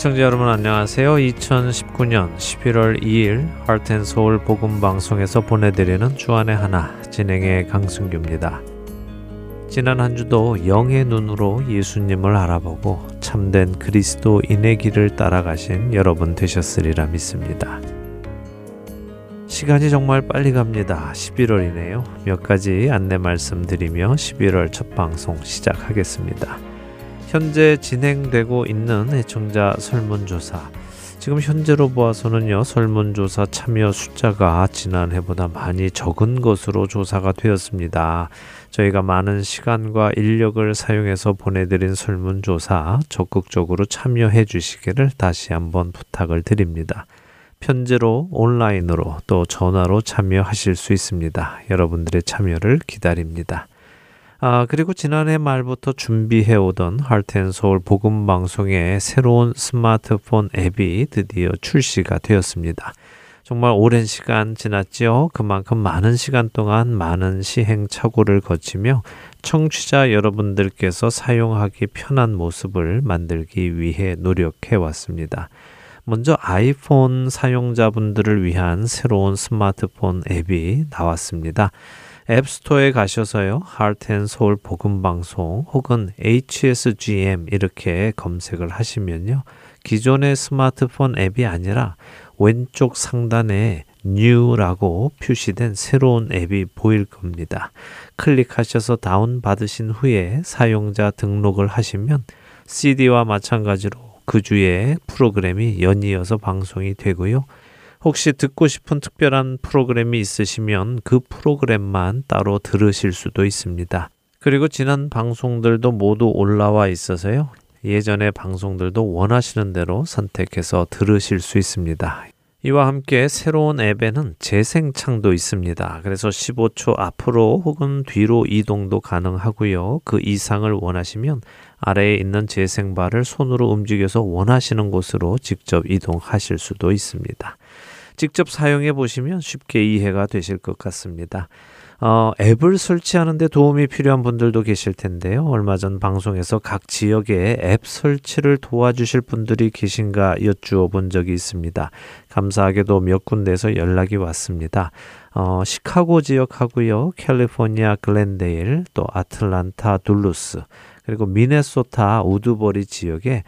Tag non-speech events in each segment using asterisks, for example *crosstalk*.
해청자 여러분 안녕하세요. 2019년 11월 2일 하트앤서울 복음방송에서 보내드리는 주안의 하나 진행의 강승규입니다. 지난 한 주도 영의 눈으로 예수님을 알아보고 참된 그리스도인의 길을 따라가신 여러분 되셨으리라 믿습니다. 시간이 정말 빨리 갑니다. 11월이네요. 몇 가지 안내 말씀드리며 11월 첫 방송 시작하겠습니다. 현재 진행되고 있는 애청자 설문조사. 지금 현재로 보아서는요, 설문조사 참여 숫자가 지난해보다 많이 적은 것으로 조사가 되었습니다. 저희가 많은 시간과 인력을 사용해서 보내드린 설문조사 적극적으로 참여해 주시기를 다시 한번 부탁을 드립니다. 편지로 온라인으로 또 전화로 참여하실 수 있습니다. 여러분들의 참여를 기다립니다. 아, 그리고 지난해 말부터 준비해 오던 할텐서울 복음 방송의 새로운 스마트폰 앱이 드디어 출시가 되었습니다. 정말 오랜 시간 지났지요. 그만큼 많은 시간 동안 많은 시행착오를 거치며 청취자 여러분들께서 사용하기 편한 모습을 만들기 위해 노력해 왔습니다. 먼저 아이폰 사용자분들을 위한 새로운 스마트폰 앱이 나왔습니다. 앱스토어에 가셔서요. 하트앤 서울 복음 방송 혹은 HSGM 이렇게 검색을 하시면요. 기존의 스마트폰 앱이 아니라 왼쪽 상단에 New라고 표시된 새로운 앱이 보일 겁니다. 클릭하셔서 다운받으신 후에 사용자 등록을 하시면 CD와 마찬가지로 그 주에 프로그램이 연이어서 방송이 되고요. 혹시 듣고 싶은 특별한 프로그램이 있으시면 그 프로그램만 따로 들으실 수도 있습니다. 그리고 지난 방송들도 모두 올라와 있어서요. 예전의 방송들도 원하시는 대로 선택해서 들으실 수 있습니다. 이와 함께 새로운 앱에는 재생창도 있습니다. 그래서 15초 앞으로 혹은 뒤로 이동도 가능하고요. 그 이상을 원하시면 아래에 있는 재생바를 손으로 움직여서 원하시는 곳으로 직접 이동하실 수도 있습니다. 직접 사용해 보시면 쉽게 이해가 되실 것 같습니다. 어, 앱을 설치하는데 도움이 필요한 분들도 계실 텐데요. 얼마 전 방송에서 각 지역에 앱 설치를 도와주실 분들이 계신가 여쭈어 본 적이 있습니다. 감사하게도 몇 군데에서 연락이 왔습니다. 어, 시카고 지역하고요. 캘리포니아 글렌데일, 또 아틀란타 둘루스, 그리고 미네소타 우드버리 지역에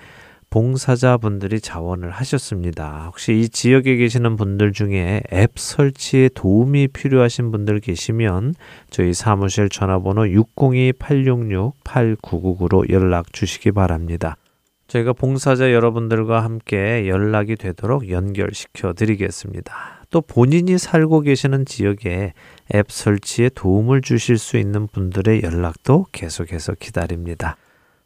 봉사자분들이 자원을 하셨습니다. 혹시 이 지역에 계시는 분들 중에 앱 설치에 도움이 필요하신 분들 계시면 저희 사무실 전화번호 602-866-8999로 연락 주시기 바랍니다. 저희가 봉사자 여러분들과 함께 연락이 되도록 연결시켜 드리겠습니다. 또 본인이 살고 계시는 지역에 앱 설치에 도움을 주실 수 있는 분들의 연락도 계속해서 기다립니다.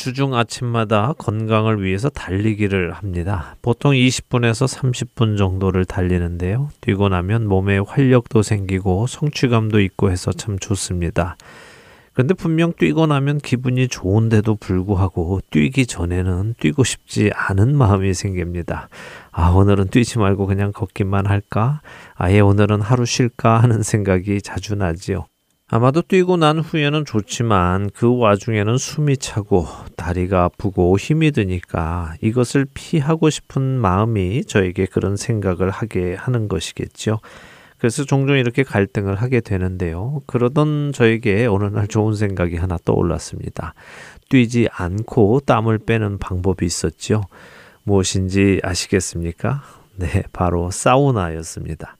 주중 아침마다 건강을 위해서 달리기를 합니다. 보통 20분에서 30분 정도를 달리는데요. 뛰고 나면 몸에 활력도 생기고 성취감도 있고 해서 참 좋습니다. 근데 분명 뛰고 나면 기분이 좋은데도 불구하고 뛰기 전에는 뛰고 싶지 않은 마음이 생깁니다. 아, 오늘은 뛰지 말고 그냥 걷기만 할까? 아예 오늘은 하루 쉴까 하는 생각이 자주 나지요. 아마도 뛰고 난 후에는 좋지만 그 와중에는 숨이 차고 다리가 아프고 힘이 드니까 이것을 피하고 싶은 마음이 저에게 그런 생각을 하게 하는 것이겠죠. 그래서 종종 이렇게 갈등을 하게 되는데요. 그러던 저에게 어느 날 좋은 생각이 하나 떠올랐습니다. 뛰지 않고 땀을 빼는 방법이 있었죠. 무엇인지 아시겠습니까? 네, 바로 사우나였습니다.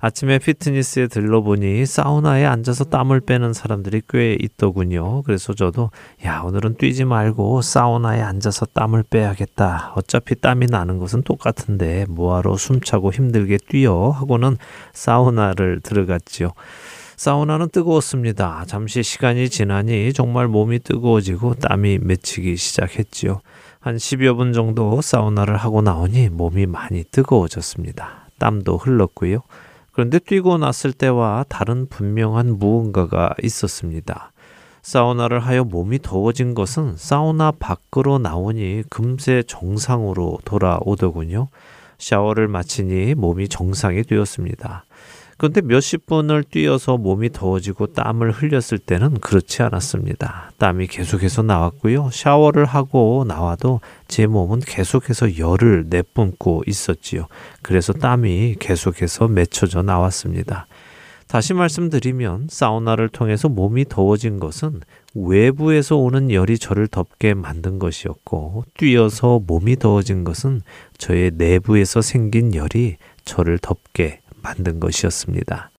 아침에 피트니스에 들러보니 사우나에 앉아서 땀을 빼는 사람들이 꽤 있더군요. 그래서 저도 야, 오늘은 뛰지 말고 사우나에 앉아서 땀을 빼야겠다. 어차피 땀이 나는 것은 똑같은데 뭐하러 숨차고 힘들게 뛰어 하고는 사우나를 들어갔지요. 사우나는 뜨거웠습니다. 잠시 시간이 지나니 정말 몸이 뜨거워지고 땀이 맺히기 시작했지요. 한 10여 분 정도 사우나를 하고 나오니 몸이 많이 뜨거워졌습니다. 땀도 흘렀고요. 그런데 뛰고 났을 때와 다른 분명한 무언가가 있었습니다. 사우나를 하여 몸이 더워진 것은 사우나 밖으로 나오니 금세 정상으로 돌아오더군요. 샤워를 마치니 몸이 정상이 되었습니다. 그런데 몇십 분을 뛰어서 몸이 더워지고 땀을 흘렸을 때는 그렇지 않았습니다. 땀이 계속해서 나왔고요. 샤워를 하고 나와도 제 몸은 계속해서 열을 내뿜고 있었지요. 그래서 땀이 계속해서 맺혀져 나왔습니다. 다시 말씀드리면 사우나를 통해서 몸이 더워진 것은 외부에서 오는 열이 저를 덥게 만든 것이었고 뛰어서 몸이 더워진 것은 저의 내부에서 생긴 열이 저를 덥게 만든 것이었습니다.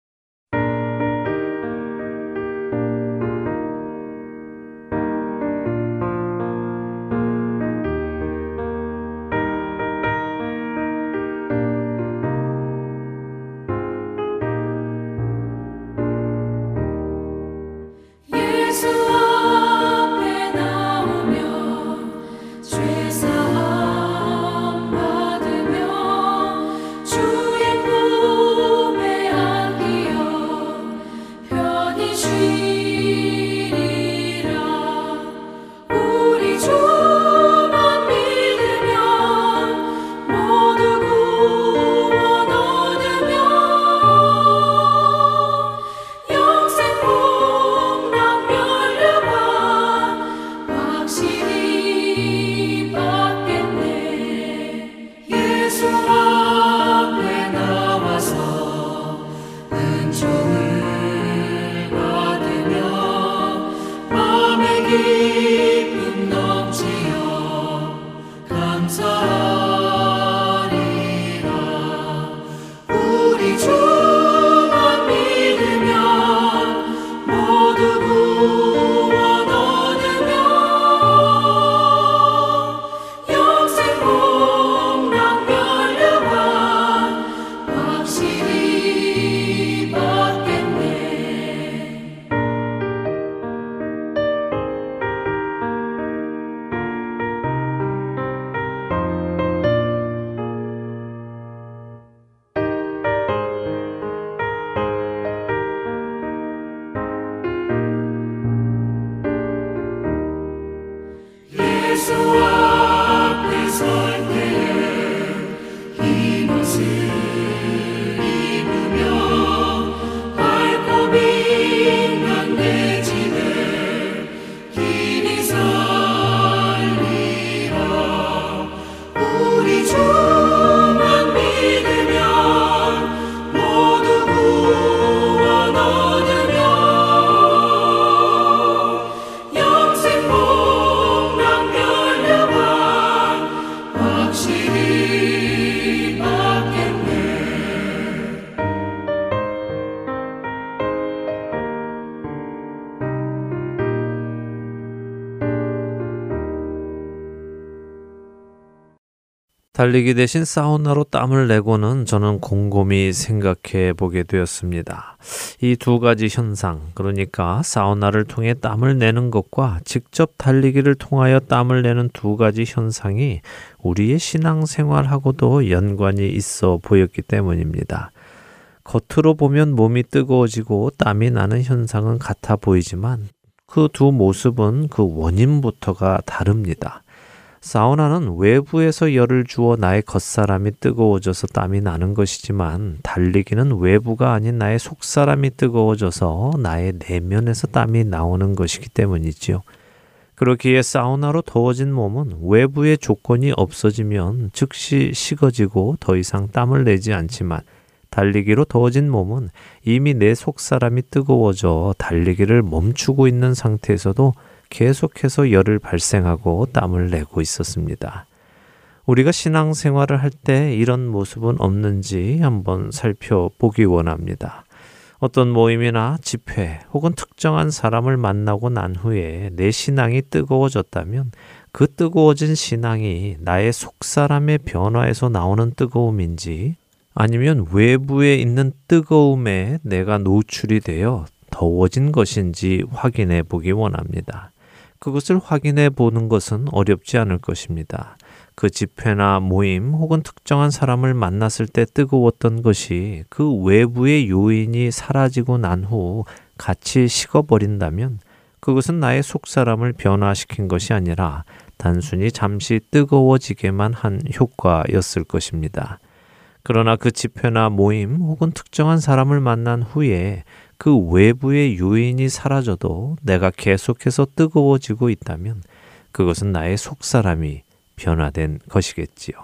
달리기 대신 사우나로 땀을 내고는 저는 곰곰이 생각해 보게 되었습니다. 이 두 가지 현상, 그러니까 사우나를 통해 땀을 내는 것과 직접 달리기를 통하여 땀을 내는 두 가지 현상이 우리의 신앙생활하고도 연관이 있어 보였기 때문입니다. 겉으로 보면 몸이 뜨거워지고 땀이 나는 현상은 같아 보이지만 그 두 모습은 그 원인부터가 다릅니다. 사우나는 외부에서 열을 주어 나의 겉사람이 뜨거워져서 땀이 나는 것이지만 달리기는 외부가 아닌 나의 속사람이 뜨거워져서 나의 내면에서 땀이 나오는 것이기 때문이지요. 그렇기에 사우나로 더워진 몸은 외부의 조건이 없어지면 즉시 식어지고 더 이상 땀을 내지 않지만 달리기로 더워진 몸은 이미 내 속사람이 뜨거워져 달리기를 멈추고 있는 상태에서도 계속해서 열을 발생하고 땀을 내고 있었습니다. 우리가 신앙생활을 할 때 이런 모습은 없는지 한번 살펴보기 원합니다. 어떤 모임이나 집회 혹은 특정한 사람을 만나고 난 후에 내 신앙이 뜨거워졌다면 그 뜨거워진 신앙이 나의 속사람의 변화에서 나오는 뜨거움인지 아니면 외부에 있는 뜨거움에 내가 노출이 되어 더워진 것인지 확인해 보기 원합니다. 그것을 확인해 보는 것은 어렵지 않을 것입니다. 그 집회나 모임 혹은 특정한 사람을 만났을 때 뜨거웠던 것이 그 외부의 요인이 사라지고 난 후 같이 식어버린다면 그것은 나의 속 사람을 변화시킨 것이 아니라 단순히 잠시 뜨거워지게만 한 효과였을 것입니다. 그러나 그 집회나 모임 혹은 특정한 사람을 만난 후에 그 외부의 요인이 사라져도 내가 계속해서 뜨거워지고 있다면 그것은 나의 속사람이 변화된 것이겠지요.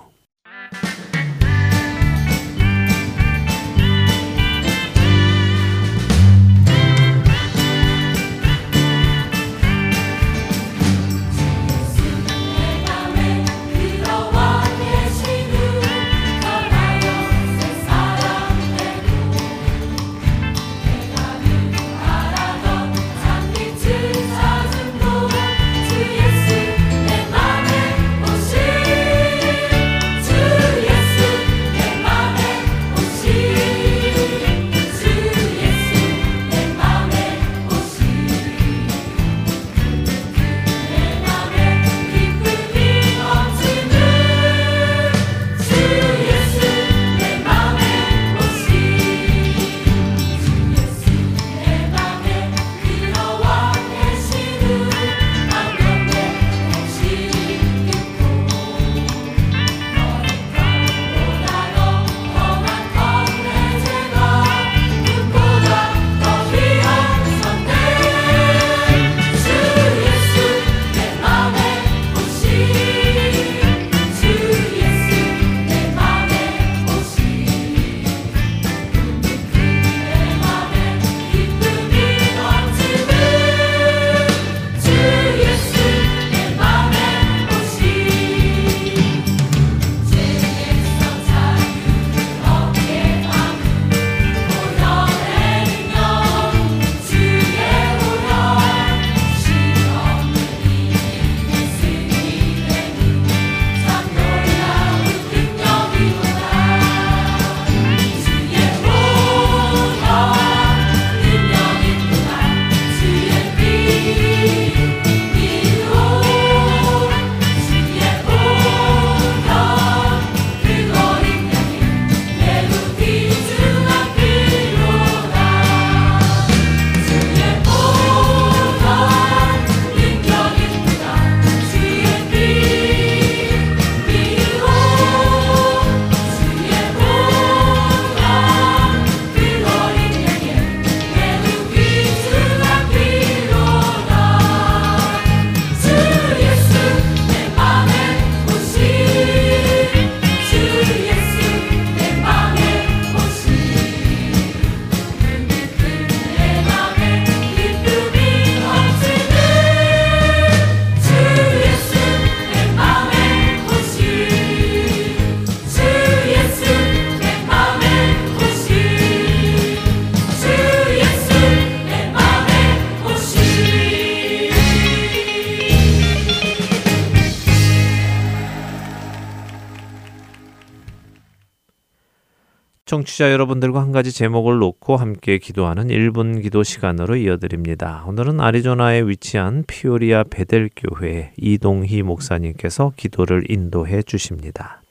청취자 여러분들과 한 가지 제목을 놓고 함께 기도하는 1분 기도 시간으로 이어드립니다. 오늘은 아리조나에 위치한 피오리아 베델 교회 이동희 목사님께서 기도를 인도해 주십니다.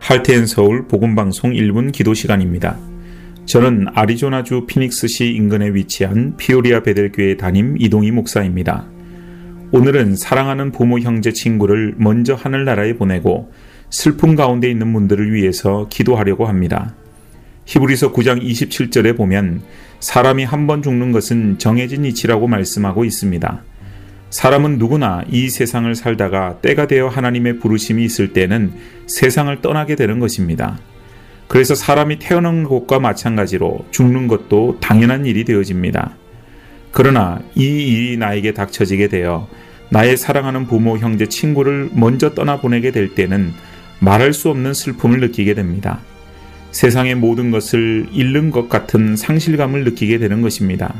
할테인 서울 복음 방송 1분 기도 시간입니다. 저는 아리조나주 피닉스시 인근에 위치한 피오리아 베델 교회 담임 이동희 목사입니다. 오늘은 사랑하는 부모 형제 친구를 먼저 하늘나라에 보내고 슬픔 가운데 있는 분들을 위해서 기도하려고 합니다. 히브리서 9장 27절에 보면 사람이 한 번 죽는 것은 정해진 이치라고 말씀하고 있습니다. 사람은 누구나 이 세상을 살다가 때가 되어 하나님의 부르심이 있을 때는 세상을 떠나게 되는 것입니다. 그래서 사람이 태어난 것과 마찬가지로 죽는 것도 당연한 일이 되어집니다. 그러나 이 일이 나에게 닥쳐지게 되어 나의 사랑하는 부모, 형제, 친구를 먼저 떠나보내게 될 때는 말할 수 없는 슬픔을 느끼게 됩니다. 세상의 모든 것을 잃는 것 같은 상실감을 느끼게 되는 것입니다.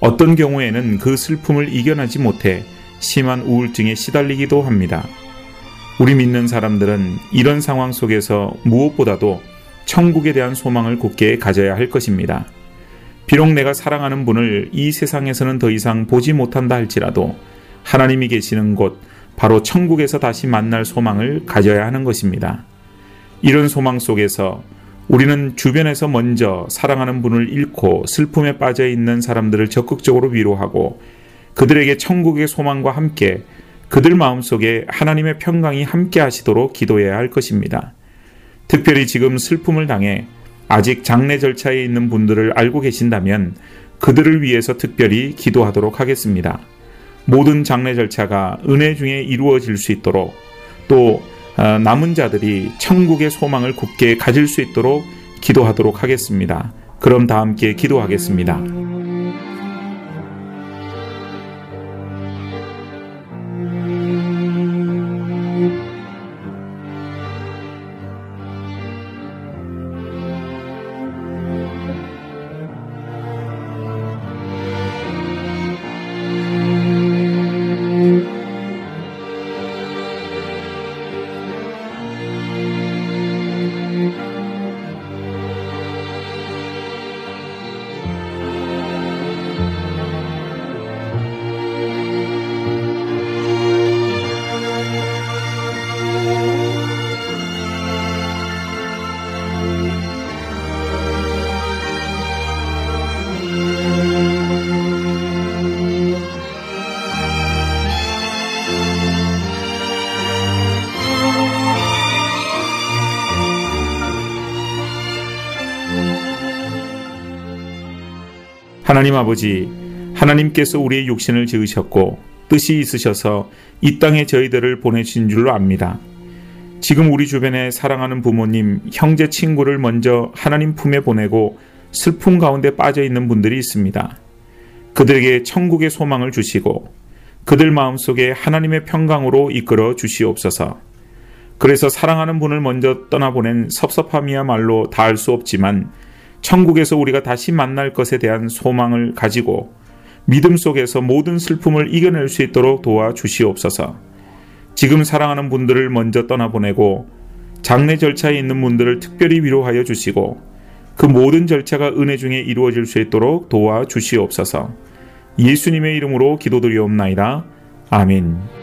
어떤 경우에는 그 슬픔을 이겨내지 못해 심한 우울증에 시달리기도 합니다. 우리 믿는 사람들은 이런 상황 속에서 무엇보다도 천국에 대한 소망을 굳게 가져야 할 것입니다. 비록 내가 사랑하는 분을 이 세상에서는 더 이상 보지 못한다 할지라도 하나님이 계시는 곳, 바로 천국에서 다시 만날 소망을 가져야 하는 것입니다. 이런 소망 속에서 우리는 주변에서 먼저 사랑하는 분을 잃고 슬픔에 빠져 있는 사람들을 적극적으로 위로하고 그들에게 천국의 소망과 함께 그들 마음속에 하나님의 평강이 함께 하시도록 기도해야 할 것입니다. 특별히 지금 슬픔을 당해 아직 장례 절차에 있는 분들을 알고 계신다면 그들을 위해서 특별히 기도하도록 하겠습니다. 모든 장례 절차가 은혜 중에 이루어질 수 있도록 또 어, 남은 자들이 천국의 소망을 굳게 가질 수 있도록 기도하도록 하겠습니다. 그럼 다 함께 기도하겠습니다. 하나님 아버지, 하나님께서 우리의 육신을 지으셨고 뜻이 있으셔서 이 땅에 저희들을 보내신 줄로 압니다. 지금 우리 주변에 사랑하는 부모님, 형제, 친구를 먼저 하나님 품에 보내고 슬픔 가운데 빠져 있는 분들이 있습니다. 그들에게 천국의 소망을 주시고 그들 마음속에 하나님의 평강으로 이끌어 주시옵소서. 그래서 사랑하는 분을 먼저 떠나보낸 섭섭함이야말로 다 할 수 없지만 천국에서 우리가 다시 만날 것에 대한 소망을 가지고 믿음 속에서 모든 슬픔을 이겨낼 수 있도록 도와 주시옵소서. 지금 사랑하는 분들을 먼저 떠나보내고 장례 절차에 있는 분들을 특별히 위로하여 주시고 그 모든 절차가 은혜 중에 이루어질 수 있도록 도와 주시옵소서. 예수님의 이름으로 기도드리옵나이다. 아멘.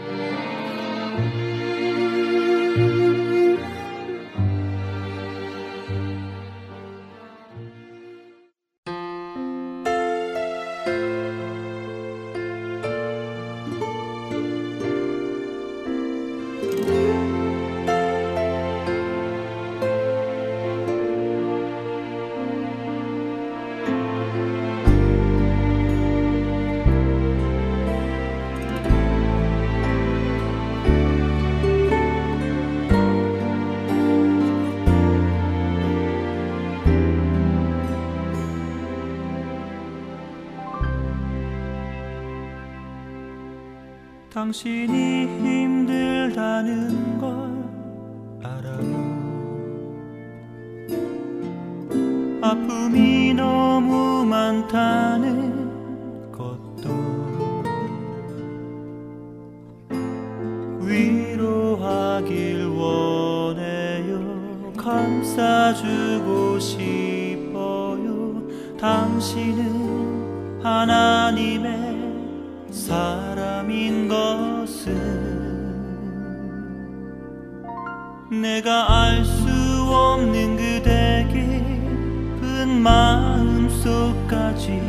당신이 힘들다는 걸 알아요. 아픔이 너무 많다는 것도 위로하기 감싸주고 싶어요. 당신은 하나님의 사람인 것 내가 알 수 없는 그대 깊은 마음속까지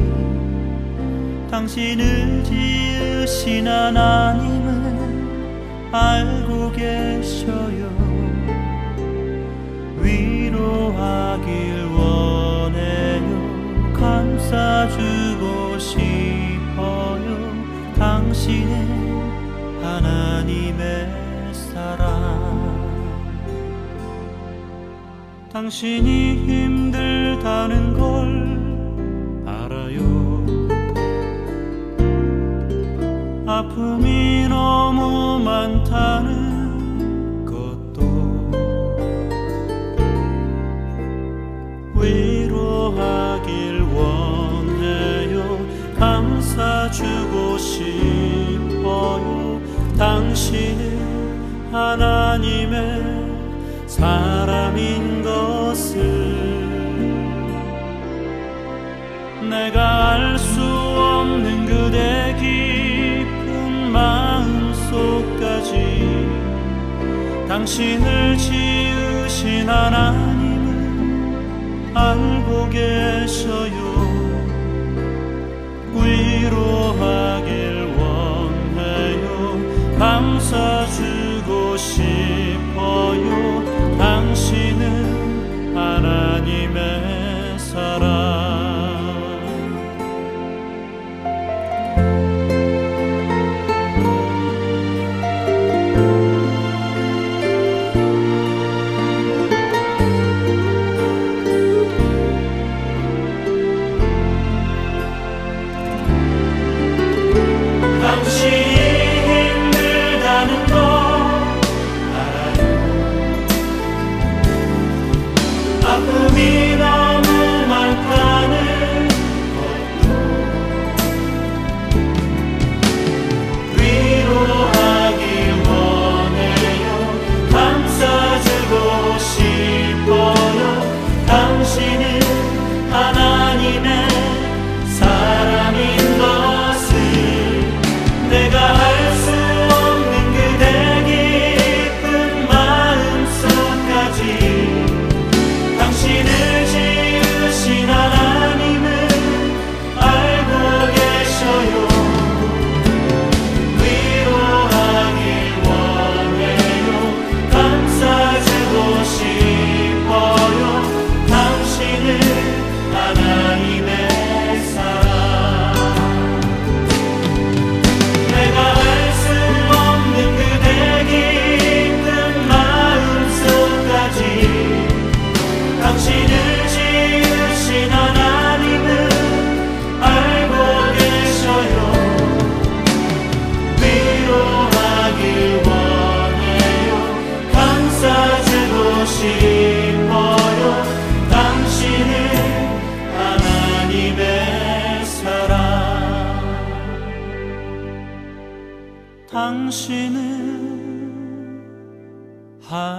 당신을 지으신 하나님은 알고 계셔요. 위로하길 원해요. 감싸주 당신이 힘들다는 걸 알아요. 아픔이 너무 많다는 것도 위로하길 원해요. 감싸주고 싶어요. 당신은 하나님 당신을 지으신 하나님은 알고 계셔요. 위로하길 원해요. 감싸주고 싶 당신은 하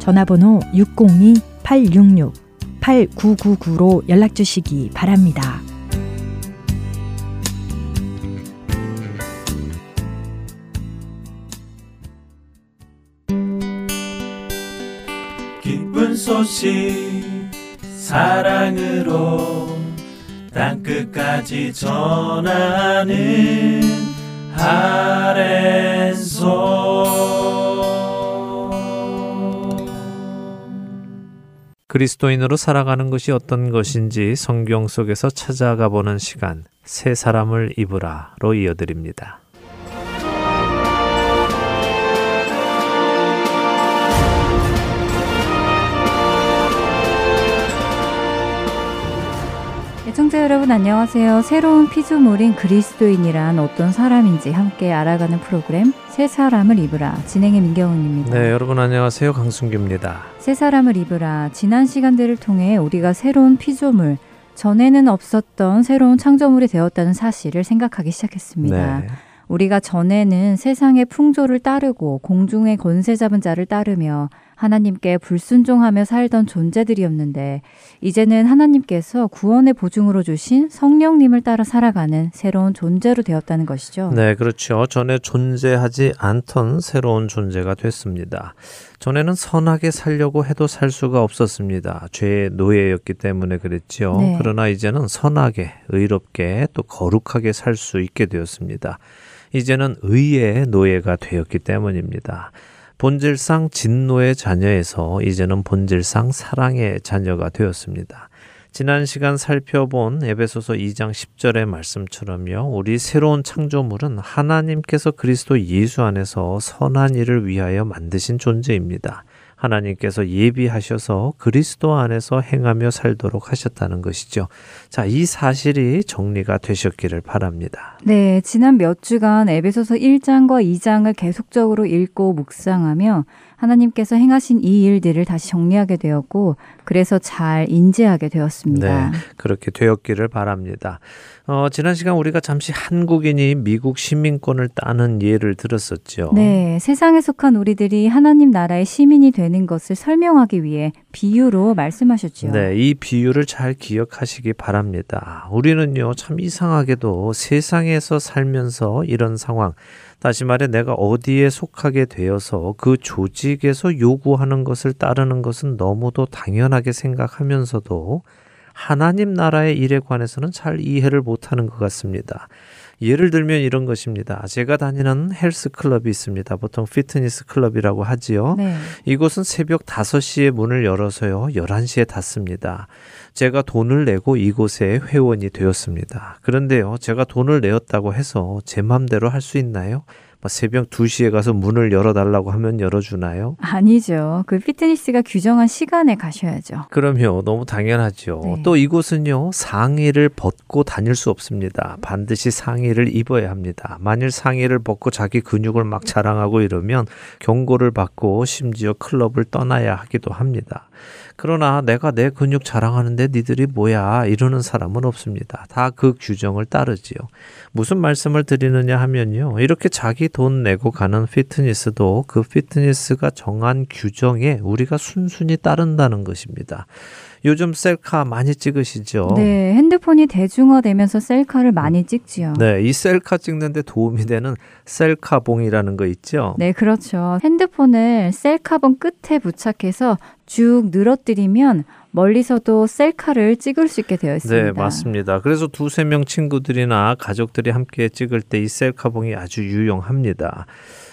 전화번호 602-866-8999로 연락 주시기 바랍니다. 기쁜 소식 사랑으로 땅끝까지 전하는 아랜소 그리스도인으로 살아가는 것이 어떤 것인지 성경 속에서 찾아가 보는 시간 새 사람을 입으라로 이어드립니다. 애청자 여러분 안녕하세요. 새로운 피조물인 그리스도인이란 어떤 사람인지 함께 알아가는 프로그램 새 사람을 입으라 진행의 민경훈입니다. 네, 여러분 안녕하세요. 강순규입니다. 새 사람을 입으라 지난 시간들을 통해 우리가 새로운 피조물 전에는 없었던 새로운 창조물이 되었다는 사실을 생각하기 시작했습니다. 네. 우리가 전에는 세상의 풍조를 따르고 공중의 권세 잡은 자를 따르며 하나님께 불순종하며 살던 존재들이었는데 이제는 하나님께서 구원의 보증으로 주신 성령님을 따라 살아가는 새로운 존재로 되었다는 것이죠. 네, 그렇죠. 전에 존재하지 않던 새로운 존재가 됐습니다. 전에는 선하게 살려고 해도 살 수가 없었습니다. 죄의 노예였기 때문에 그랬지요. 네. 그러나 이제는 선하게, 의롭게, 또 거룩하게 살 수 있게 되었습니다. 이제는 의의 노예가 되었기 때문입니다. 본질상 진노의 자녀에서 이제는 본질상 사랑의 자녀가 되었습니다. 지난 시간 살펴본 에베소서 2장 10절의 말씀처럼요. 우리 새로운 창조물은 하나님께서 그리스도 예수 안에서 선한 일을 위하여 만드신 존재입니다. 하나님께서 예비하셔서 그리스도 안에서 행하며 살도록 하셨다는 것이죠. 자, 이 사실이 정리가 되셨기를 바랍니다. 네, 지난 몇 주간 에베소서 1장과 2장을 계속적으로 읽고 묵상하며 하나님께서 행하신 이 일들을 다시 정리하게 되었고 그래서 잘 인지하게 되었습니다. 네, 그렇게 되었기를 바랍니다. 어, 지난 시간 우리가 잠시 한국인이 미국 시민권을 따는 예를 들었었죠. 네, 세상에 속한 우리들이 하나님 나라의 시민이 되는 것을 설명하기 위해 비유로 말씀하셨지요. 네, 이 비유를 잘 기억하시기 바랍니다. 우리는요, 참 이상하게도 세상에서 살면서 이런 상황, 다시 말해 내가 어디에 속하게 되어서 그 조직에서 요구하는 것을 따르는 것은 너무도 당연하게 생각하면서도 하나님 나라의 일에 관해서는 잘 이해를 못하는 것 같습니다. 예를 들면 이런 것입니다. 제가 다니는 헬스 클럽이 있습니다. 보통 피트니스 클럽이라고 하지요. 네. 이곳은 새벽 5시에 문을 열어서요. 11시에 닫습니다. 제가 돈을 내고 이곳에 회원이 되었습니다. 그런데요. 제가 돈을 내었다고 해서 제 맘대로 할 수 있나요? 뭐 새벽 2시에 가서 문을 열어달라고 하면 열어주나요? 아니죠. 그 피트니스가 규정한 시간에 가셔야죠. 그럼요. 너무 당연하죠. 네. 또 이곳은요. 상의를 벗고 다닐 수 없습니다. 반드시 상의를 입어야 합니다. 만일 상의를 벗고 자기 근육을 막 자랑하고 이러면 경고를 받고 심지어 클럽을 떠나야 하기도 합니다. 그러나 내가 내 근육 자랑하는데 니들이 뭐야 이러는 사람은 없습니다. 다 그 규정을 따르지요. 무슨 말씀을 드리느냐 하면요. 이렇게 자기 돈 내고 가는 피트니스도 그 피트니스가 정한 규정에 우리가 순순히 따른다는 것입니다. 요즘 셀카 많이 찍으시죠? 네, 핸드폰이 대중화되면서 셀카를 많이 찍지요. 네, 이 셀카 찍는데 도움이 되는 셀카봉이라는 거 있죠? 네, 그렇죠. 핸드폰을 셀카봉 끝에 부착해서 쭉 늘어뜨리면 멀리서도 셀카를 찍을 수 있게 되어 있습니다. 네, 맞습니다. 그래서 두세 명 친구들이나 가족들이 함께 찍을 때 이 셀카봉이 아주 유용합니다.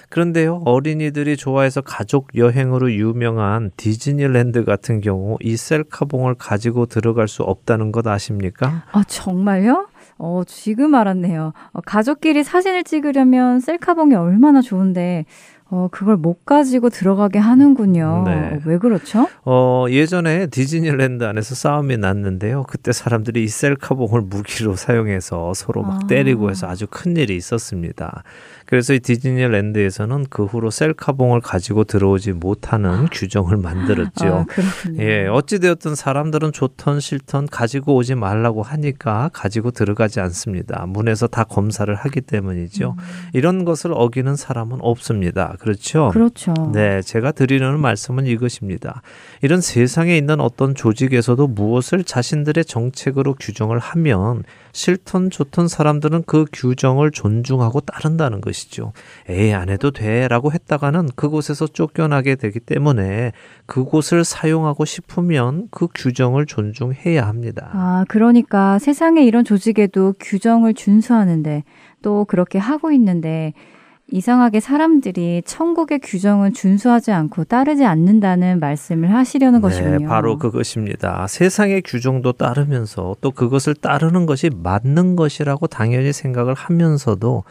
그런데요, 어린이들이 좋아해서 가족 여행으로 유명한 디즈니랜드 같은 경우 이 셀카봉을 가지고 들어갈 수 없다는 것 아십니까? 아, 정말요? 어, 지금 알았네요. 어, 가족끼리 사진을 찍으려면 셀카봉이 얼마나 좋은데, 어, 그걸 못 가지고 들어가게 하는군요. 네. 어, 왜 그렇죠? 어, 예전에 디즈니랜드 안에서 싸움이 났는데요. 그때 사람들이 이 셀카봉을 무기로 *laughs* 사용해서 서로 막 아. 때리고 해서 아주 큰 일이 있었습니다. 그래서 이 디즈니랜드에서는 그 후로 셀카봉을 가지고 들어오지 못하는 규정을 만들었죠. 아. 예, 어찌되었든 사람들은 좋던 싫던 가지고 오지 말라고 하니까 가지고 들어가지 않습니다. 문에서 다 검사를 하기 때문이죠. 음. 이런 것을 어기는 사람은 없습니다. 그렇죠? 그렇죠. 네, 제가 드리는 말씀은 이것입니다. 이런 세상에 있는 어떤 조직에서도 무엇을 자신들의 정책으로 규정을 하면 싫던 좋던 사람들은 그 규정을 존중하고 따른다는 것이죠. 에이, 안 해도 돼. 라고 했다가는 그곳에서 쫓겨나게 되기 때문에 그곳을 사용하고 싶으면 그 규정을 존중해야 합니다. 아, 그러니까 세상에 이런 조직에도 규정을 준수하는데 또 그렇게 하고 있는데 이상하게 사람들이 천국의 규정은 준수하지 않고 따르지 않는다는 말씀을 하시려는 것이군요. 네, 바로 그것입니다. 세상의 규정도 따르면서 또 그것을 따르는 것이 맞는 것이라고 당연히 생각을 하면서도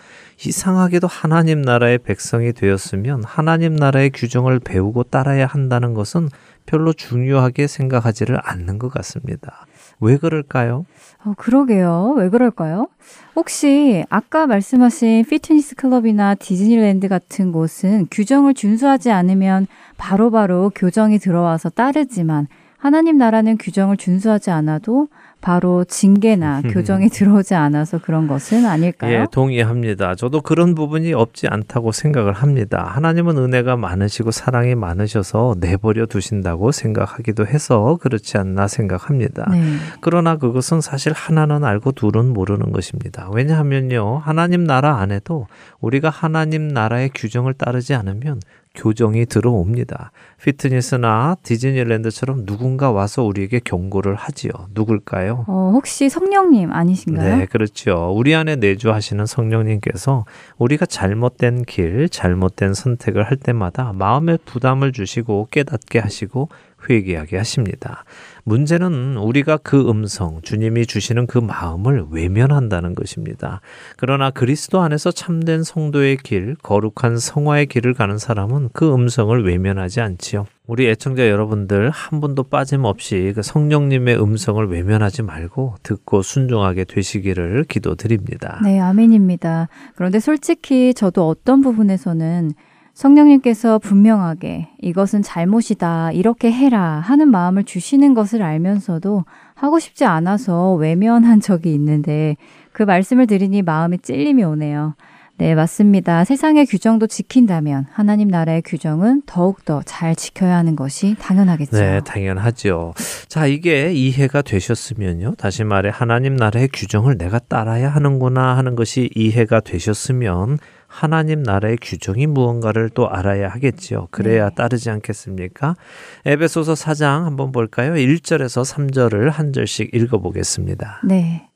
이상하게도 하나님 나라의 백성이 되었으면 하나님 나라의 규정을 배우고 따라야 한다는 것은 별로 중요하게 생각하지를 않는 것 같습니다. 왜 그럴까요? 어, 그러게요. 왜 그럴까요? 혹시 아까 말씀하신 피트니스 클럽이나 디즈니랜드 같은 곳은 규정을 준수하지 않으면 바로바로 교정이 들어와서 따르지만 하나님 나라는 규정을 준수하지 않아도 바로 징계나 *laughs* 교정이 들어오지 않아서 그런 것은 아닐까요? 예, 동의합니다. 저도 그런 부분이 없지 않다고 생각을 합니다. 하나님은 은혜가 많으시고 사랑이 많으셔서 내버려 두신다고 생각하기도 해서 그렇지 않나 생각합니다. 네. 그러나 그것은 사실 하나는 알고 둘은 모르는 것입니다. 왜냐하면요, 하나님 나라 안에도 우리가 하나님 나라의 규정을 따르지 않으면 교정이 들어옵니다. 피트니스나 디즈니랜드처럼 누군가 와서 우리에게 경고를 하지요. 누굴까요? 어, 혹시 성령님 아니신가요? 네, 그렇죠. 우리 안에 내주하시는 성령님께서 우리가 잘못된 길, 잘못된 선택을 할 때마다 마음에 부담을 주시고 깨닫게 하시고 회개하게 하십니다. 문제는 우리가 그 음성, 주님이 주시는 그 마음을 외면한다는 것입니다. 그러나 그리스도 안에서 참된 성도의 길, 거룩한 성화의 길을 가는 사람은 그 음성을 외면하지 않지요. 우리 애청자 여러분들 한 분도 빠짐없이 그 성령님의 음성을 외면하지 말고 듣고 순종하게 되시기를 기도드립니다. 네, 아멘입니다. 그런데 솔직히 저도 어떤 부분에서는 성령님께서 분명하게 이것은 잘못이다, 이렇게 해라 하는 마음을 주시는 것을 알면서도 하고 싶지 않아서 외면한 적이 있는데 그 말씀을 들으니 마음에 찔림이 오네요. 네, 맞습니다. 세상의 규정도 지킨다면 하나님 나라의 규정은 더욱더 잘 지켜야 하는 것이 당연하겠죠. 네, 당연하죠. 자, 이게 이해가 되셨으면요. 다시 말해 하나님 나라의 규정을 내가 따라야 하는구나 하는 것이 이해가 되셨으면 하나님 나라의 규정이 무언가를 또 알아야 하겠지요. 그래야 네. 따르지 않겠습니까? 에베소서 4장 한번 볼까요? 1절에서 3절을 한 절씩 읽어 보겠습니다. 네.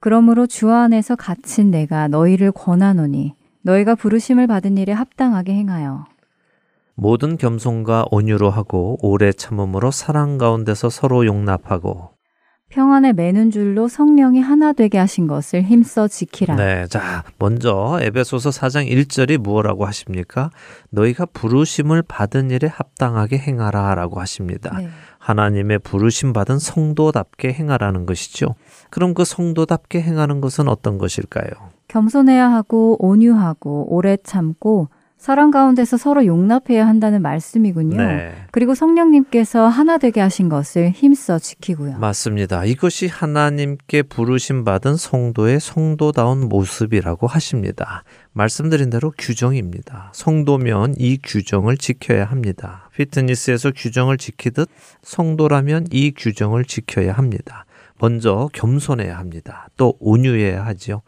그러므로 주 안에서 갇힌 내가 너희를 권하노니 너희가 부르심을 받은 일에 합당하게 행하여 모든 겸손과 온유로 하고 오래 참음으로 사랑 가운데서 서로 용납하고 평안에 매는 줄로 성령이 하나 되게 하신 것을 힘써 지키라. 네, 자, 먼저 에베소서 4장 1절이 무엇라고 하십니까? 너희가 부르심을 받은 일에 합당하게 행하라라고 하십니다. 네. 하나님의 부르심 받은 성도답게 행하라는 것이죠. 그럼 그 성도답게 행하는 것은 어떤 것일까요? 겸손해야 하고 온유하고 오래 참고 사랑 가운데서 서로 용납해야 한다는 말씀이군요. 네. 그리고 성령님께서 하나 되게 하신 것을 힘써 지키고요. 맞습니다. 이것이 하나님께 부르심 받은 성도의 성도다운 모습이라고 하십니다. 말씀드린 대로 규정입니다. 성도면 이 규정을 지켜야 합니다. 피트니스에서 규정을 지키듯 성도라면 이 규정을 지켜야 합니다. 먼저 겸손해야 합니다. 또 온유해야 하지요.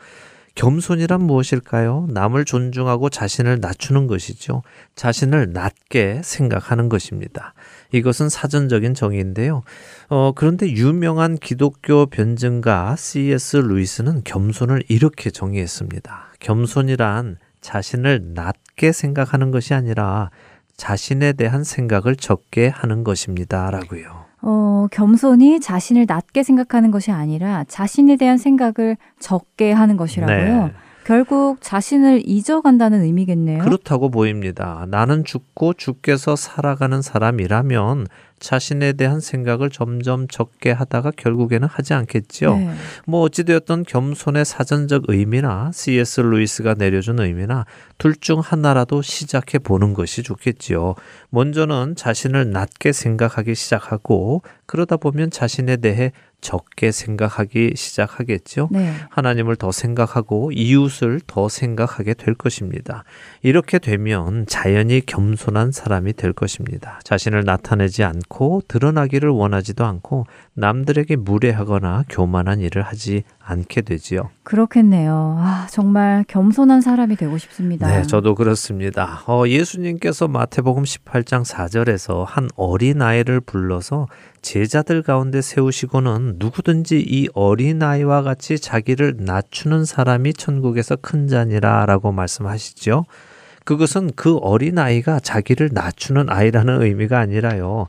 겸손이란 무엇일까요? 남을 존중하고 자신을 낮추는 것이죠. 자신을 낮게 생각하는 것입니다. 이것은 사전적인 정의인데요. 어, 그런데 유명한 기독교 변증가 C.S. 루이스는 겸손을 이렇게 정의했습니다. 겸손이란 자신을 낮게 생각하는 것이 아니라 자신에 대한 생각을 적게 하는 것입니다. 라고요. 어, 겸손이 자신을 낮게 생각하는 것이 아니라 자신에 대한 생각을 적게 하는 것이라고요. 네. 결국 자신을 잊어간다는 의미겠네요. 그렇다고 보입니다. 나는 죽고 주께서 살아가는 사람이라면 자신에 대한 생각을 점점 적게 하다가 결국에는 하지 않겠죠. 네. 뭐 어찌되었던 겸손의 사전적 의미나 C.S. 루이스가 내려준 의미나 둘 중 하나라도 시작해 보는 것이 좋겠지요. 먼저는 자신을 낮게 생각하기 시작하고 그러다 보면 자신에 대해 적게 생각하기 시작하겠죠. 네. 하나님을 더 생각하고 이웃을 더 생각하게 될 것입니다. 이렇게 되면 자연히 겸손한 사람이 될 것입니다. 자신을 나타내지 않고 드러나기를 원하지도 않고 남들에게 무례하거나 교만한 일을 하지 않게 되지요. 그렇겠네요. 아, 정말 겸손한 사람이 되고 싶습니다. 네, 저도 그렇습니다. 어, 예수님께서 마태복음 18장 4절에서 한 어린아이를 불러서 제자들 가운데 세우시고는 누구든지 이 어린아이와 같이 자기를 낮추는 사람이 천국에서 큰 자니라 라고 말씀하시죠. 그것은 그 어린아이가 자기를 낮추는 아이라는 의미가 아니라요.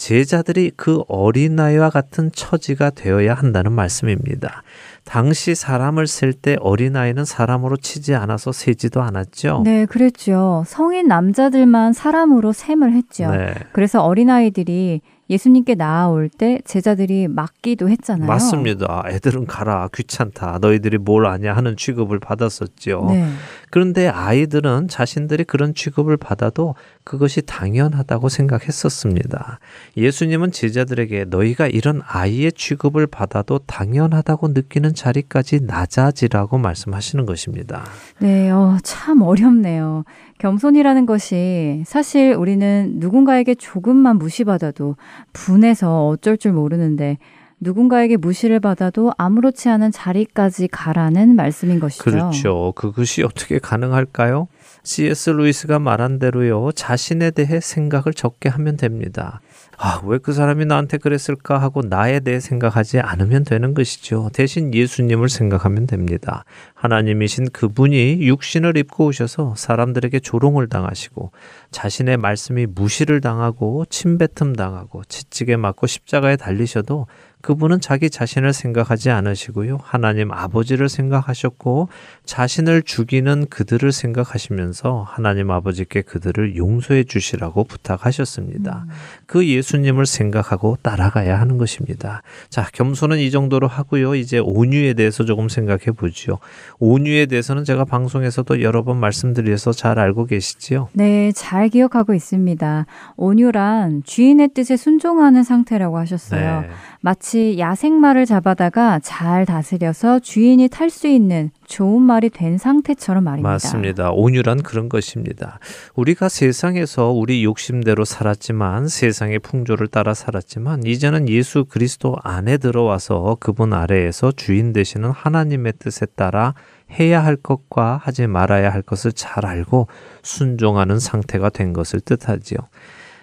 제자들이 그 어린아이와 같은 처지가 되어야 한다는 말씀입니다. 당시 사람을 셀 때 어린아이는 사람으로 치지 않아서 세지도 않았죠. 네, 그랬죠. 성인 남자들만 사람으로 셈을 했죠. 네. 그래서 어린아이들이 예수님께 나아올 때 제자들이 막기도 했잖아요. 맞습니다. 애들은 가라. 귀찮다. 너희들이 뭘 아냐 하는 취급을 받았었죠. 네. 그런데 아이들은 자신들이 그런 취급을 받아도 그것이 당연하다고 생각했었습니다. 예수님은 제자들에게 너희가 이런 아이의 취급을 받아도 당연하다고 느끼는 자리까지 낮아지라고 말씀하시는 것입니다. 네, 어, 참 어렵네요. 겸손이라는 것이 사실 우리는 누군가에게 조금만 무시받아도 분해서 어쩔 줄 모르는데 누군가에게 무시를 받아도 아무렇지 않은 자리까지 가라는 말씀인 것이죠. 그렇죠. 그것이 어떻게 가능할까요? C.S. 루이스가 말한 대로요, 자신에 대해 생각을 적게 하면 됩니다. 아, 왜 그 사람이 나한테 그랬을까 하고 나에 대해 생각하지 않으면 되는 것이죠. 대신 예수님을 생각하면 됩니다. 하나님이신 그분이 육신을 입고 오셔서 사람들에게 조롱을 당하시고 자신의 말씀이 무시를 당하고 침뱉음 당하고 채찍에 맞고 십자가에 달리셔도 그분은 자기 자신을 생각하지 않으시고요. 하나님 아버지를 생각하셨고 자신을 죽이는 그들을 생각하시면서 하나님 아버지께 그들을 용서해 주시라고 부탁하셨습니다. 그 예수님을 생각하고 따라가야 하는 것입니다. 자, 겸손은 이 정도로 하고요. 이제 온유에 대해서 조금 생각해 보죠. 온유에 대해서는 제가 방송에서도 여러 번 말씀드려서 잘 알고 계시지요. 네, 잘 기억하고 있습니다. 온유란 주인의 뜻에 순종하는 상태라고 하셨어요. 네. 마치 야생말을 잡아다가 잘 다스려서 주인이 탈 수 있는 좋은 말이 된 상태처럼 말입니다. 맞습니다. 온유란 그런 것입니다. 우리가 세상에서 우리 욕심대로 살았지만 세상의 풍조를 따라 살았지만 이제는 예수 그리스도 안에 들어와서 그분 아래에서 주인 되시는 하나님의 뜻에 따라 해야 할 것과 하지 말아야 할 것을 잘 알고 순종하는 상태가 된 것을 뜻하지요.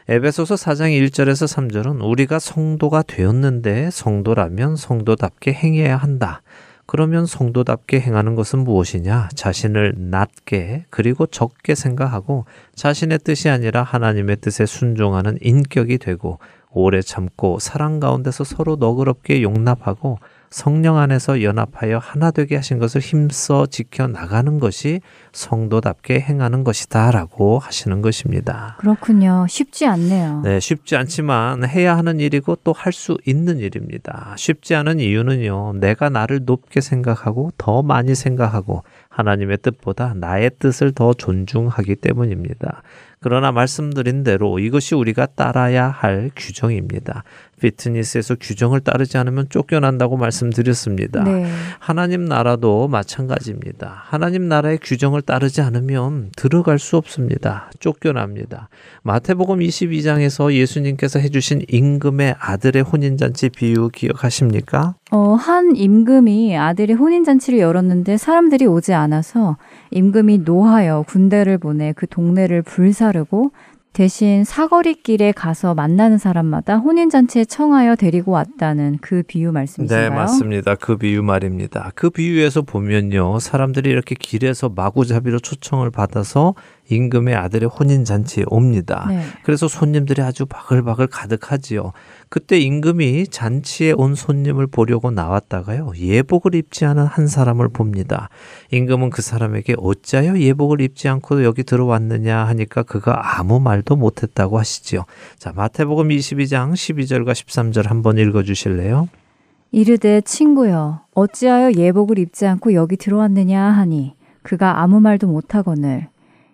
에베소서 4장 1절에서 3절은 우리가 성도가 되었는데 성도라면 성도답게 행해야 한다. 그러면 성도답게 행하는 것은 무엇이냐? 자신을 낮게 그리고 적게 생각하고 자신의 뜻이 아니라 하나님의 뜻에 순종하는 인격이 되고 오래 참고 사랑 가운데서 서로 너그럽게 용납하고 성령 안에서 연합하여 하나 되게 하신 것을 힘써 지켜 나가는 것이 성도답게 행하는 것이다라고 하시는 것입니다. 그렇군요. 쉽지 않네요. 네, 쉽지 않지만 해야 하는 일이고 또 할 수 있는 일입니다. 쉽지 않은 이유는요, 내가 나를 높게 생각하고 더 많이 생각하고 하나님의 뜻보다 나의 뜻을 더 존중하기 때문입니다. 그러나 말씀드린 대로 이것이 우리가 따라야 할 규정입니다. 피트니스에서 규정을 따르지 않으면 쫓겨난다고 말씀드렸습니다. 네. 하나님 나라도 마찬가지입니다. 하나님 나라의 규정을 따르지 않으면 들어갈 수 없습니다. 쫓겨납니다. 마태복음 22장에서 예수님께서 해주신 임금의 아들의 혼인잔치 비유 기억하십니까? 어, 한 임금이 아들의 혼인잔치를 열었는데 사람들이 오지 않아서 임금이 노하여 군대를 보내 그 동네를 불사르고 대신 사거리길에 가서 만나는 사람마다 혼인잔치에 청하여 데리고 왔다는 그 비유 말씀이신가요? 네, 맞습니다. 그 비유 말입니다. 그 비유에서 보면요. 사람들이 이렇게 길에서 마구잡이로 초청을 받아서 임금의 아들의 혼인 잔치에 옵니다. 네. 그래서 손님들이 아주 바글바글 가득하지요. 그때 임금이 잔치에 온 손님을 보려고 나왔다가요. 예복을 입지 않은 한 사람을 봅니다. 임금은 그 사람에게 어찌하여 예복을 입지 않고 여기 들어왔느냐 하니까 그가 아무 말도 못했다고 하시지요. 자, 마태복음 22장 12절과 13절 한번 읽어 주실래요? 이르되 친구여 어찌하여 예복을 입지 않고 여기 들어왔느냐 하니 그가 아무 말도 못하거늘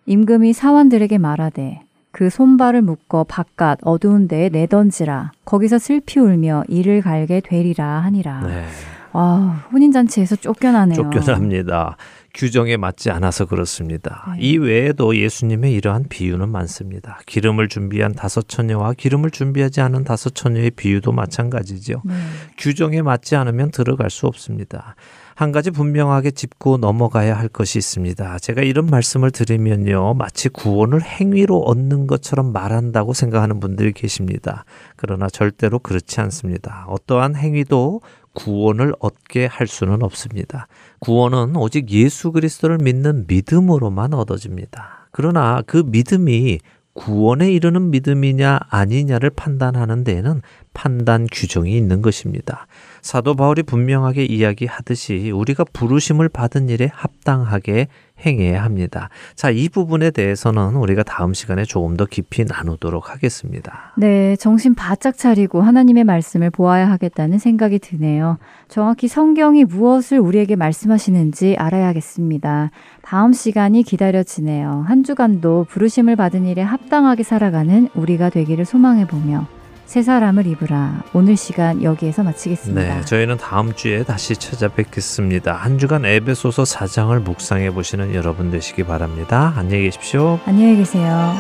임금이 사환들에게 말하되 그 손발을 묶어 바깥 어두운 데에 내던지라 거기서 슬피 울며 이를 갈게 되리라 하니라. 네. 아 혼인잔치에서 쫓겨나네요. 쫓겨납니다. 규정에 맞지 않아서 그렇습니다. 네. 이 외에도 예수님의 이러한 비유는 많습니다. 기름을 준비한 다섯 처녀와 기름을 준비하지 않은 다섯 처녀의 비유도 마찬가지죠. 네. 규정에 맞지 않으면 들어갈 수 없습니다. 한 가지 분명하게 짚고 넘어가야 할 것이 있습니다. 제가 이런 말씀을 드리면요. 마치 구원을 행위로 얻는 것처럼 말한다고 생각하는 분들이 계십니다. 그러나 절대로 그렇지 않습니다. 어떠한 행위도 구원을 얻게 할 수는 없습니다. 구원은 오직 예수 그리스도를 믿는 믿음으로만 얻어집니다. 그러나 그 믿음이 구원에 이르는 믿음이냐 아니냐를 판단하는 데에는 판단 규정이 있는 것입니다. 사도 바울이 분명하게 이야기하듯이 우리가 부르심을 받은 일에 합당하게 행해야 합니다. 자, 이 부분에 대해서는 우리가 다음 시간에 조금 더 깊이 나누도록 하겠습니다. 네, 정신 바짝 차리고 하나님의 말씀을 보아야 하겠다는 생각이 드네요. 정확히 성경이 무엇을 우리에게 말씀하시는지 알아야겠습니다. 다음 시간이 기다려지네요. 한 주간도 부르심을 받은 일에 합당하게 살아가는 우리가 되기를 소망해 보며 새 사람을 입으라. 오늘 시간 여기에서 마치겠습니다. 네, 저희는 다음 주에 다시 찾아뵙겠습니다. 한 주간 에베소서 4장을 묵상해 보시는 여러분 되시기 바랍니다. 안녕히 계십시오. 안녕히 계세요.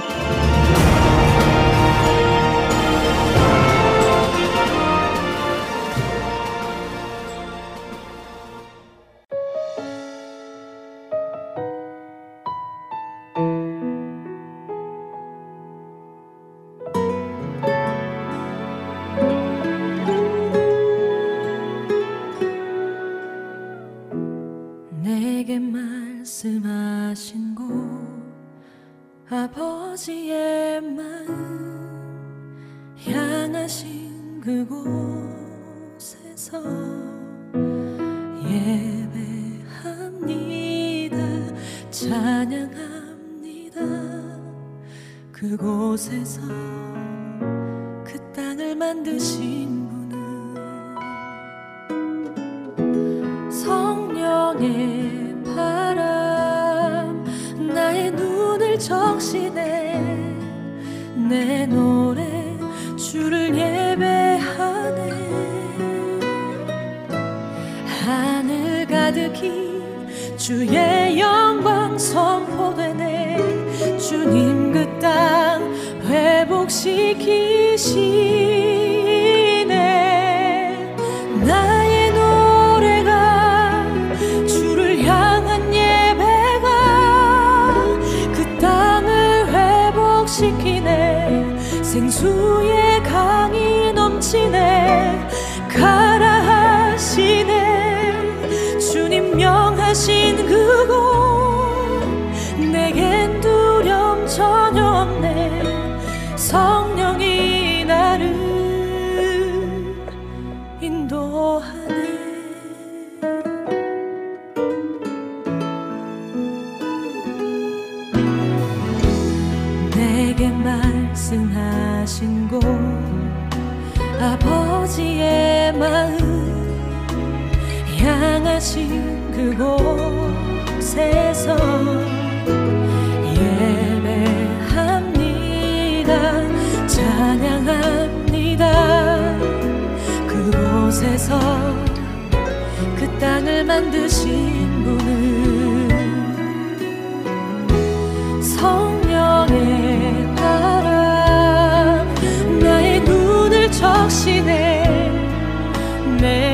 시키네. 생수의 강이 넘치네 그곳에서 예배합니다. 찬양합니다. 그곳에서 그 땅을 만드신 분은 성령의 바람 나의 눈을 적시네. 내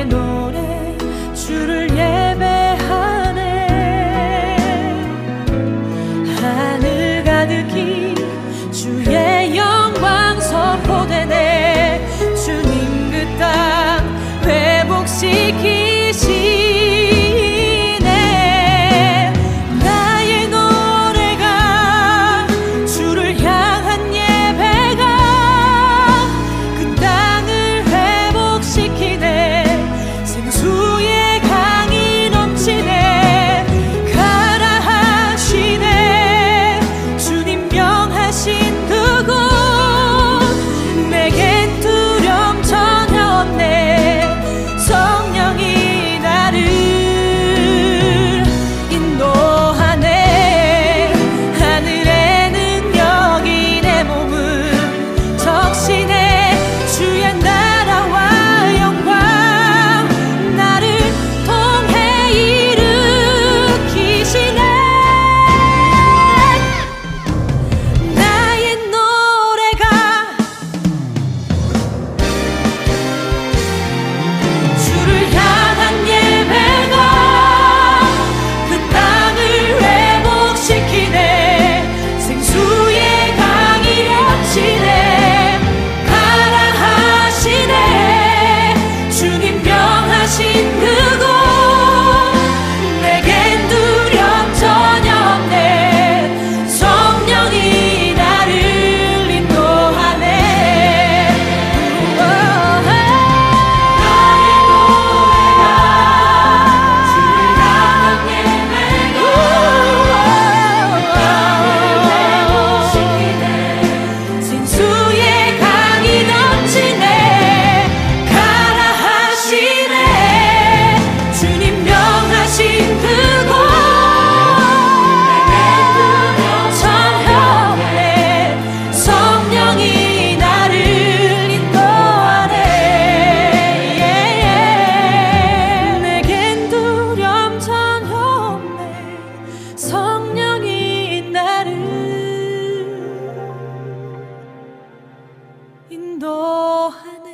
인도하네.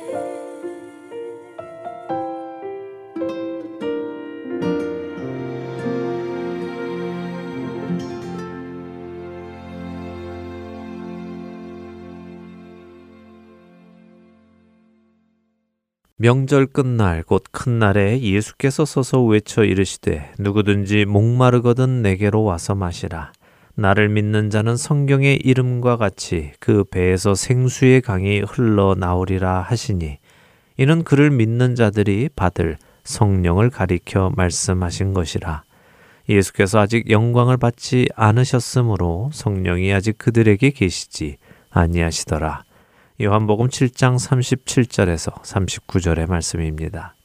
명절 끝날 곧 큰 날에 예수께서 서서 외쳐 이르시되 누구든지 목마르거든 내게로 와서 마시라. 나를 믿는 자는 성경의 이름과 같이 그 배에서 생수의 강이 흘러나오리라 하시니 이는 그를 믿는 자들이 받을 성령을 가리켜 말씀하신 것이라. 예수께서 아직 영광을 받지 않으셨으므로 성령이 아직 그들에게 계시지 아니하시더라. 요한복음 7장 37절에서 39절의 말씀입니다.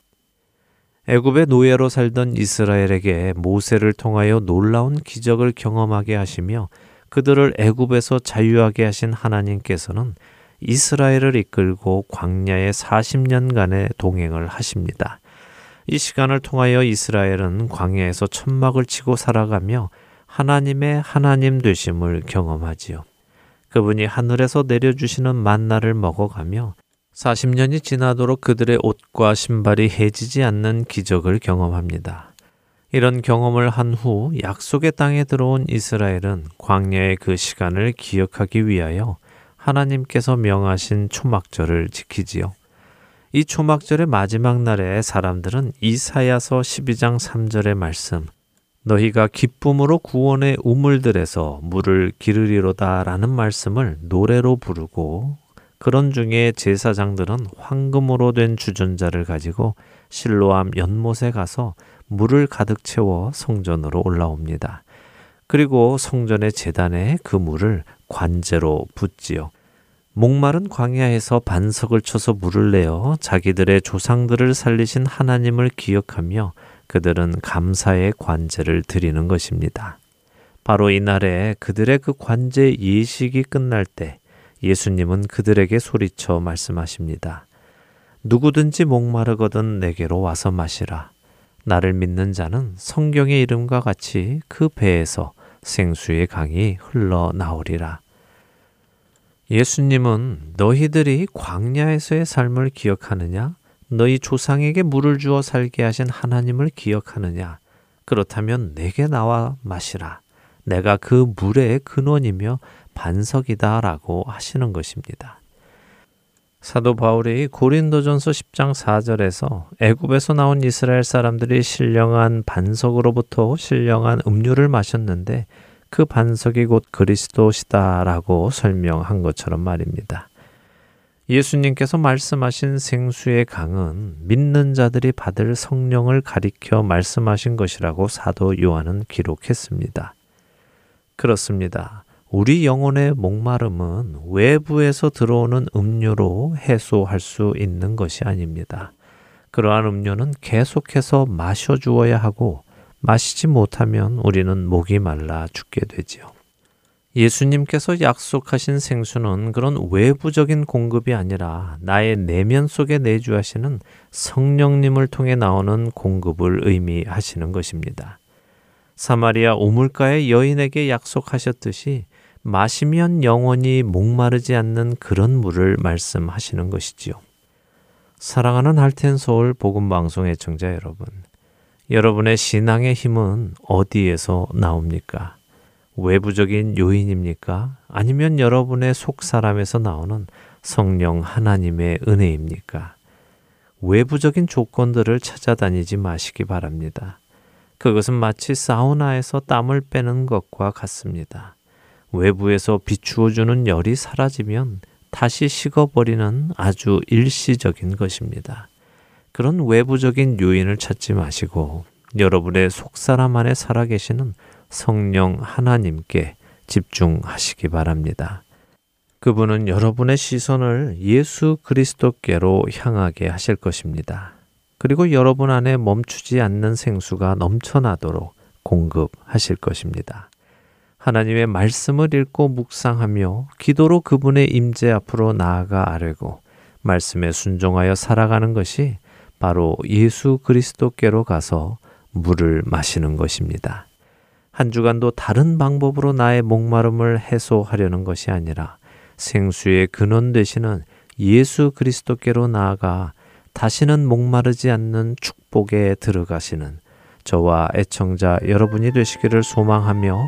애굽의 노예로 살던 이스라엘에게 모세를 통하여 놀라운 기적을 경험하게 하시며 그들을 애굽에서 자유하게 하신 하나님께서는 이스라엘을 이끌고 광야에 40년간의 동행을 하십니다. 이 시간을 통하여 이스라엘은 광야에서 천막을 치고 살아가며 하나님의 하나님 되심을 경험하지요. 그분이 하늘에서 내려주시는 만나를 먹어가며 40년이 지나도록 그들의 옷과 신발이 해지지 않는 기적을 경험합니다. 이런 경험을 한 후 약속의 땅에 들어온 이스라엘은 광야의 그 시간을 기억하기 위하여 하나님께서 명하신 초막절을 지키지요. 이 초막절의 마지막 날에 사람들은 이사야서 12장 3절의 말씀 너희가 기쁨으로 구원의 우물들에서 물을 기르리로다라는 말씀을 노래로 부르고 그런 중에 제사장들은 황금으로 된 주전자를 가지고 실로암 연못에 가서 물을 가득 채워 성전으로 올라옵니다. 그리고 성전의 재단에 그 물을 관제로 붓지요. 목마른 광야에서 반석을 쳐서 물을 내어 자기들의 조상들을 살리신 하나님을 기억하며 그들은 감사의 관제를 드리는 것입니다. 바로 이날에 그들의 그 관제 예식이 끝날 때 예수님은 그들에게 소리쳐 말씀하십니다. 누구든지 목마르거든 내게로 와서 마시라. 나를 믿는 자는 성경의 이름과 같이 그 배에서 생수의 강이 흘러나오리라. 예수님은 너희들이 광야에서의 삶을 기억하느냐? 너희 조상에게 물을 주어 살게 하신 하나님을 기억하느냐? 그렇다면 내게 나와 마시라. 내가 그 물의 근원이며 반석이다 라고 하시는 것입니다. 사도 바울이 고린도전서 10장 4절에서 애굽에서 나온 이스라엘 사람들이 신령한 반석으로부터 신령한 음료를 마셨는데 그 반석이 곧 그리스도시다라고 설명한 것처럼 말입니다. 예수님께서 말씀하신 생수의 강은 믿는 자들이 받을 성령을 가리켜 말씀하신 것이라고 사도 요한은 기록했습니다. 그렇습니다. 우리 영혼의 목마름은 외부에서 들어오는 음료로 해소할 수 있는 것이 아닙니다. 그러한 음료는 계속해서 마셔 주어야 하고 마시지 못하면 우리는 목이 말라 죽게 되지요. 예수님께서 약속하신 생수는 그런 외부적인 공급이 아니라 나의 내면 속에 내주하시는 성령님을 통해 나오는 공급을 의미하시는 것입니다. 사마리아 우물가의 여인에게 약속하셨듯이 마시면 영원히 목마르지 않는 그런 물을 말씀하시는 것이지요. 사랑하는 할텐 서울 복음 방송의 청자 여러분, 여러분의 신앙의 힘은 어디에서 나옵니까? 외부적인 요인입니까? 아니면 여러분의 속 사람에서 나오는 성령 하나님의 은혜입니까? 외부적인 조건들을 찾아다니지 마시기 바랍니다. 그것은 마치 사우나에서 땀을 빼는 것과 같습니다. 외부에서 비추어주는 열이 사라지면 다시 식어버리는 아주 일시적인 것입니다. 그런 외부적인 요인을 찾지 마시고 여러분의 속사람 안에 살아계시는 성령 하나님께 집중하시기 바랍니다. 그분은 여러분의 시선을 예수 그리스도께로 향하게 하실 것입니다. 그리고 여러분 안에 멈추지 않는 생수가 넘쳐나도록 공급하실 것입니다. 하나님의 말씀을 읽고 묵상하며 기도로 그분의 임재 앞으로 나아가 아뢰고 말씀에 순종하여 살아가는 것이 바로 예수 그리스도께로 가서 물을 마시는 것입니다. 한 주간도 다른 방법으로 나의 목마름을 해소하려는 것이 아니라 생수의 근원 되시는 예수 그리스도께로 나아가 다시는 목마르지 않는 축복에 들어가시는 저와 애청자 여러분이 되시기를 소망하며